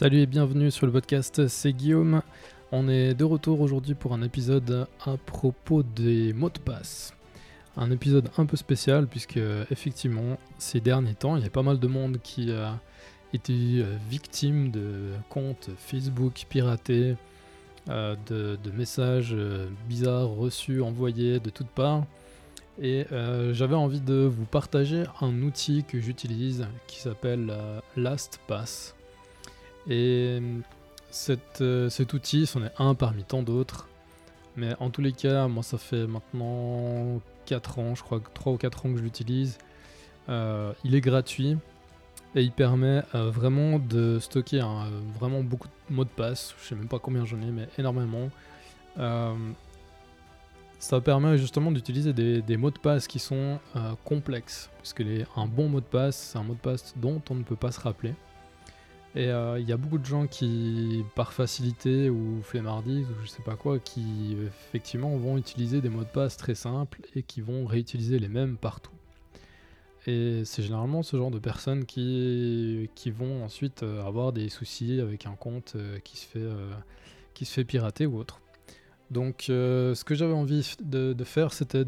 Salut et bienvenue sur le podcast, c'est Guillaume. On est de retour aujourd'hui pour un épisode à propos des mots de passe. Un épisode un peu spécial puisque effectivement ces derniers temps il y a pas mal de monde qui a été euh, victime de comptes Facebook piratés, euh, de, messages euh, bizarres reçus, envoyés de toutes parts. Et j'avais envie de vous partager un outil que j'utilise qui s'appelle LastPass. Et euh, cet outil, c'en est un parmi tant d'autres. Mais en tous les cas, moi ça fait maintenant 4 ans, je crois 3 ou 4 ans que je l'utilise. Euh, il est gratuit et il permet euh, vraiment de stocker vraiment beaucoup de mots de passe. Je sais même pas combien j'en ai, mais énormément. ça permet justement d'utiliser des, mots de passe qui sont complexes. Puisque un bon mot de passe, c'est un mot de passe dont on ne peut pas se rappeler. Et euh, il y a beaucoup de gens qui, par facilité ou flemmardise ou je sais pas quoi, qui effectivement vont utiliser des mots de passe très simples et qui vont réutiliser les mêmes partout. Et c'est généralement ce genre de personnes qui, vont ensuite euh, avoir des soucis avec un compte euh, qui, se fait, pirater ou autre. Donc ce que j'avais envie de, faire, c'était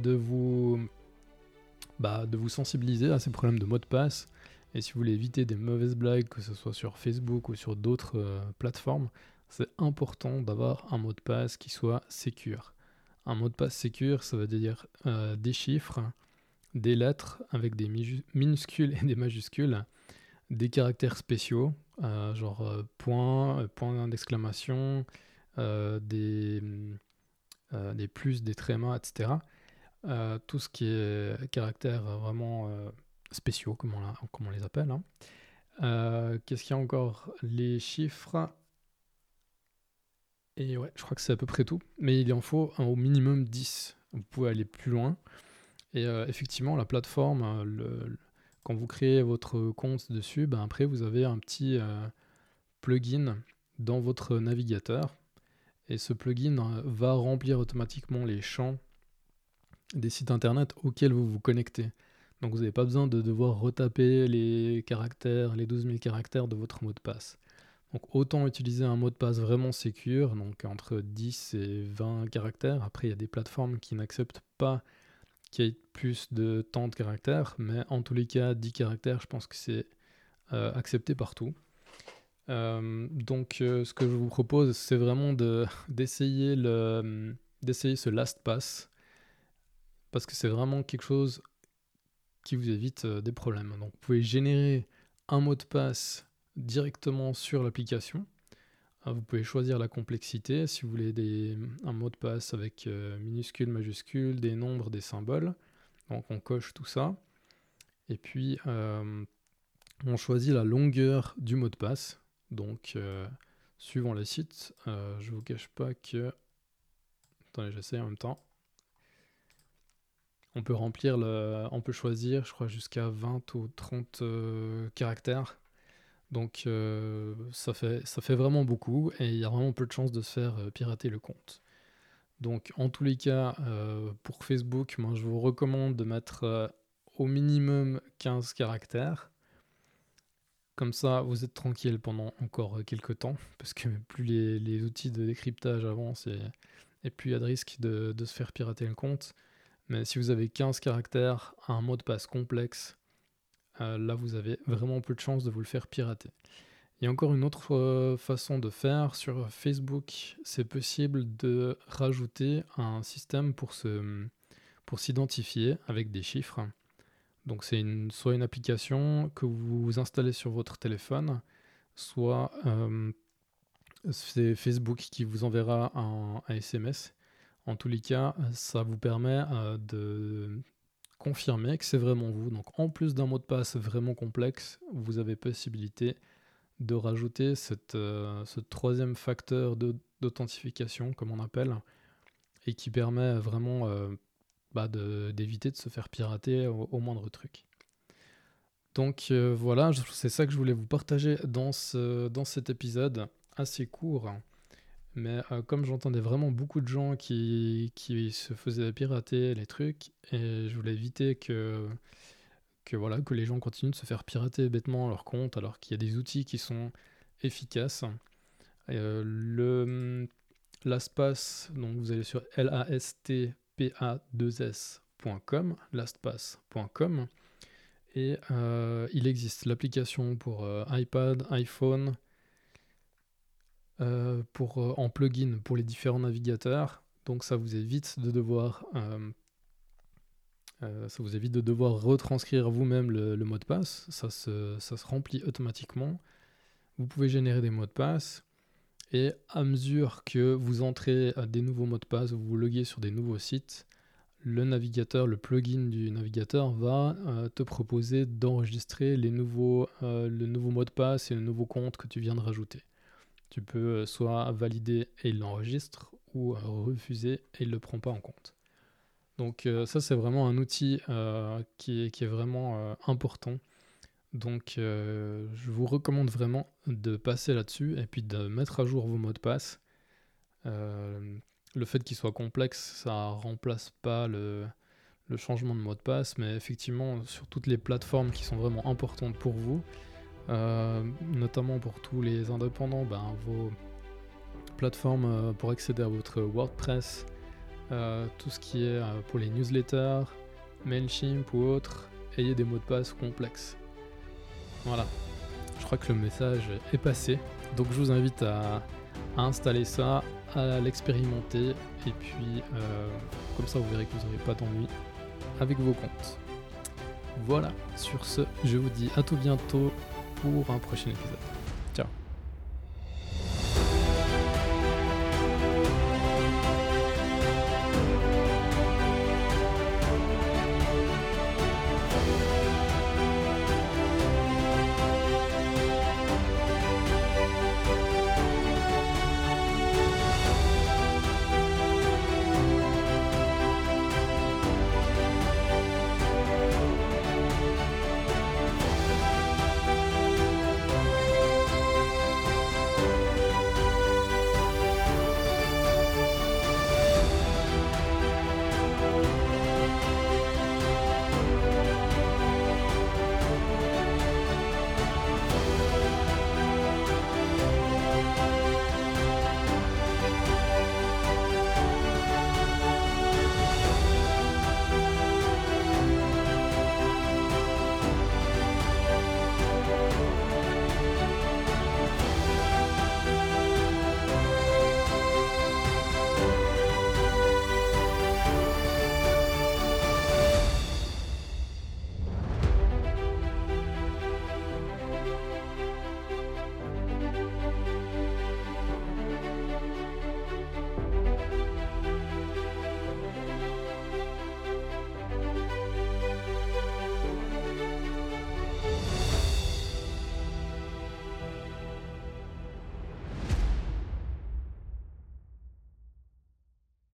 bah, de vous sensibiliser à ces problèmes de mots de passe et si vous voulez éviter des mauvaises blagues, que ce soit sur Facebook ou sur d'autres euh, plateformes, c'est important d'avoir un mot de passe qui soit secure. Un mot de passe secure, ça veut dire euh, des chiffres, des lettres avec des minuscules et des majuscules, des caractères spéciaux, euh, genre point, point d'exclamation, des, des plus, des trémas, etc. tout ce qui est caractère vraiment spéciaux, comme on, les appelle. Hein. Euh, qu'est-ce qu'il y a encore? Les chiffres. Et ouais, je crois que c'est à peu près tout. Mais il en faut au minimum 10. Vous pouvez aller plus loin. Et euh, effectivement, la plateforme, euh, quand vous créez votre compte dessus, ben après vous avez un petit plugin dans votre navigateur. Et ce plugin va remplir automatiquement les champs des sites internet auxquels vous vous connectez. Donc vous n'avez pas besoin de devoir retaper les caractères, les 12 000 caractères de votre mot de passe. Donc autant utiliser un mot de passe vraiment sécure, donc entre 10 et 20 caractères. Après, il y a des plateformes qui n'acceptent pas qu'il y ait plus de tant de caractères, mais en tous les cas, 10 caractères, je pense que c'est euh, accepté partout. Euh, donc euh, ce que je vous propose, c'est vraiment d'essayer d'essayer ce LastPass, parce que c'est vraiment quelque chose qui vous évite euh, des problèmes. Donc vous pouvez générer un mot de passe directement sur l'application. Euh, vous pouvez choisir la complexité, si vous voulez un mot de passe avec euh, minuscules, majuscules, des nombres, des symboles. Donc on coche tout ça. Et puis on choisit la longueur du mot de passe. Donc suivant les sites, je vous cache pas que... Attendez, j'essaie en même temps. On peut remplir le, on peut choisir, je crois, jusqu'à 20 ou 30 euh, caractères. Donc euh, ça, fait, ça fait vraiment beaucoup et il y a vraiment peu de chances de se faire euh, pirater le compte. Donc en tous les cas, pour Facebook, moi je vous recommande de mettre au minimum 15 caractères. Comme ça, vous êtes tranquille pendant encore quelques temps, parce que plus les, outils de décryptage avancent et, plus il y a de risque de, de se faire pirater le compte. Mais si vous avez 15 caractères, un mot de passe complexe, euh, là vous avez vraiment peu de chances de vous le faire pirater. Il y a encore une autre euh, façon de faire. Sur Facebook, c'est possible de rajouter un système pour, se, pour s'identifier avec des chiffres. Donc c'est soit une application que vous installez sur votre téléphone, soit euh, c'est Facebook qui vous enverra un SMS en tous les cas, ça vous permet euh, de confirmer que c'est vraiment vous. Donc en plus d'un mot de passe vraiment complexe, vous avez possibilité de rajouter euh, ce troisième facteur d'authentification, comme on appelle, et qui permet vraiment euh, bah, d'éviter de, se faire pirater au, moindre truc. Donc voilà, c'est ça que je voulais vous partager dans, ce, dans cet épisode assez court. Mais euh, comme j'entendais vraiment beaucoup de gens qui, qui, se faisaient pirater les trucs, et je voulais éviter que, que, voilà, que les gens continuent de se faire pirater bêtement leur compte, alors qu'il y a des outils qui sont efficace. le LastPass, donc vous allez sur lastpa2s.com, lastpass.com, et il existe l'application pour iPad, iPhone, pour, en plugin pour les différents navigateurs. Donc ça vous évite de devoir euh, ça vous évite de devoir retranscrire vous-même le, mot de passe. Ça se, ça se, remplit automatiquement. Vous pouvez générer des mots de passe. Et à mesure que vous entrez à des nouveaux mots de passe, vous vous loguez sur des nouveaux sites, le navigateur, le plugin du navigateur va euh, te proposer d'enregistrer les nouveaux, euh, le nouveau mot de passe et le nouveau compte que tu viens de rajouter. Tu peux soit valider et il l'enregistre ou refuser et il ne le prend pas en compte. Donc euh, ça, c'est vraiment un outil euh, qui, est, vraiment euh, important. Donc je vous recommande vraiment de passer là-dessus et puis de mettre à jour vos mots de passe. le fait qu'il soit complexe, ça remplace pas le, changement de mot de passe, mais effectivement sur toutes les plateformes qui sont vraiment importantes pour vous, notamment pour tous les indépendants, ben, vos plateformes pour accéder à votre WordPress, euh, tout ce qui est euh, pour les newsletters, Mailchimp ou autres, ayez des mots de passe complexes. Voilà, je crois que le message est passé. Donc je vous invite à, installer ça, à l'expérimenter, et puis euh, comme ça vous verrez que vous n'aurez pas d'ennui avec vos comptes. Voilà, sur ce, je vous dis à tout bientôt pour un prochain épisode.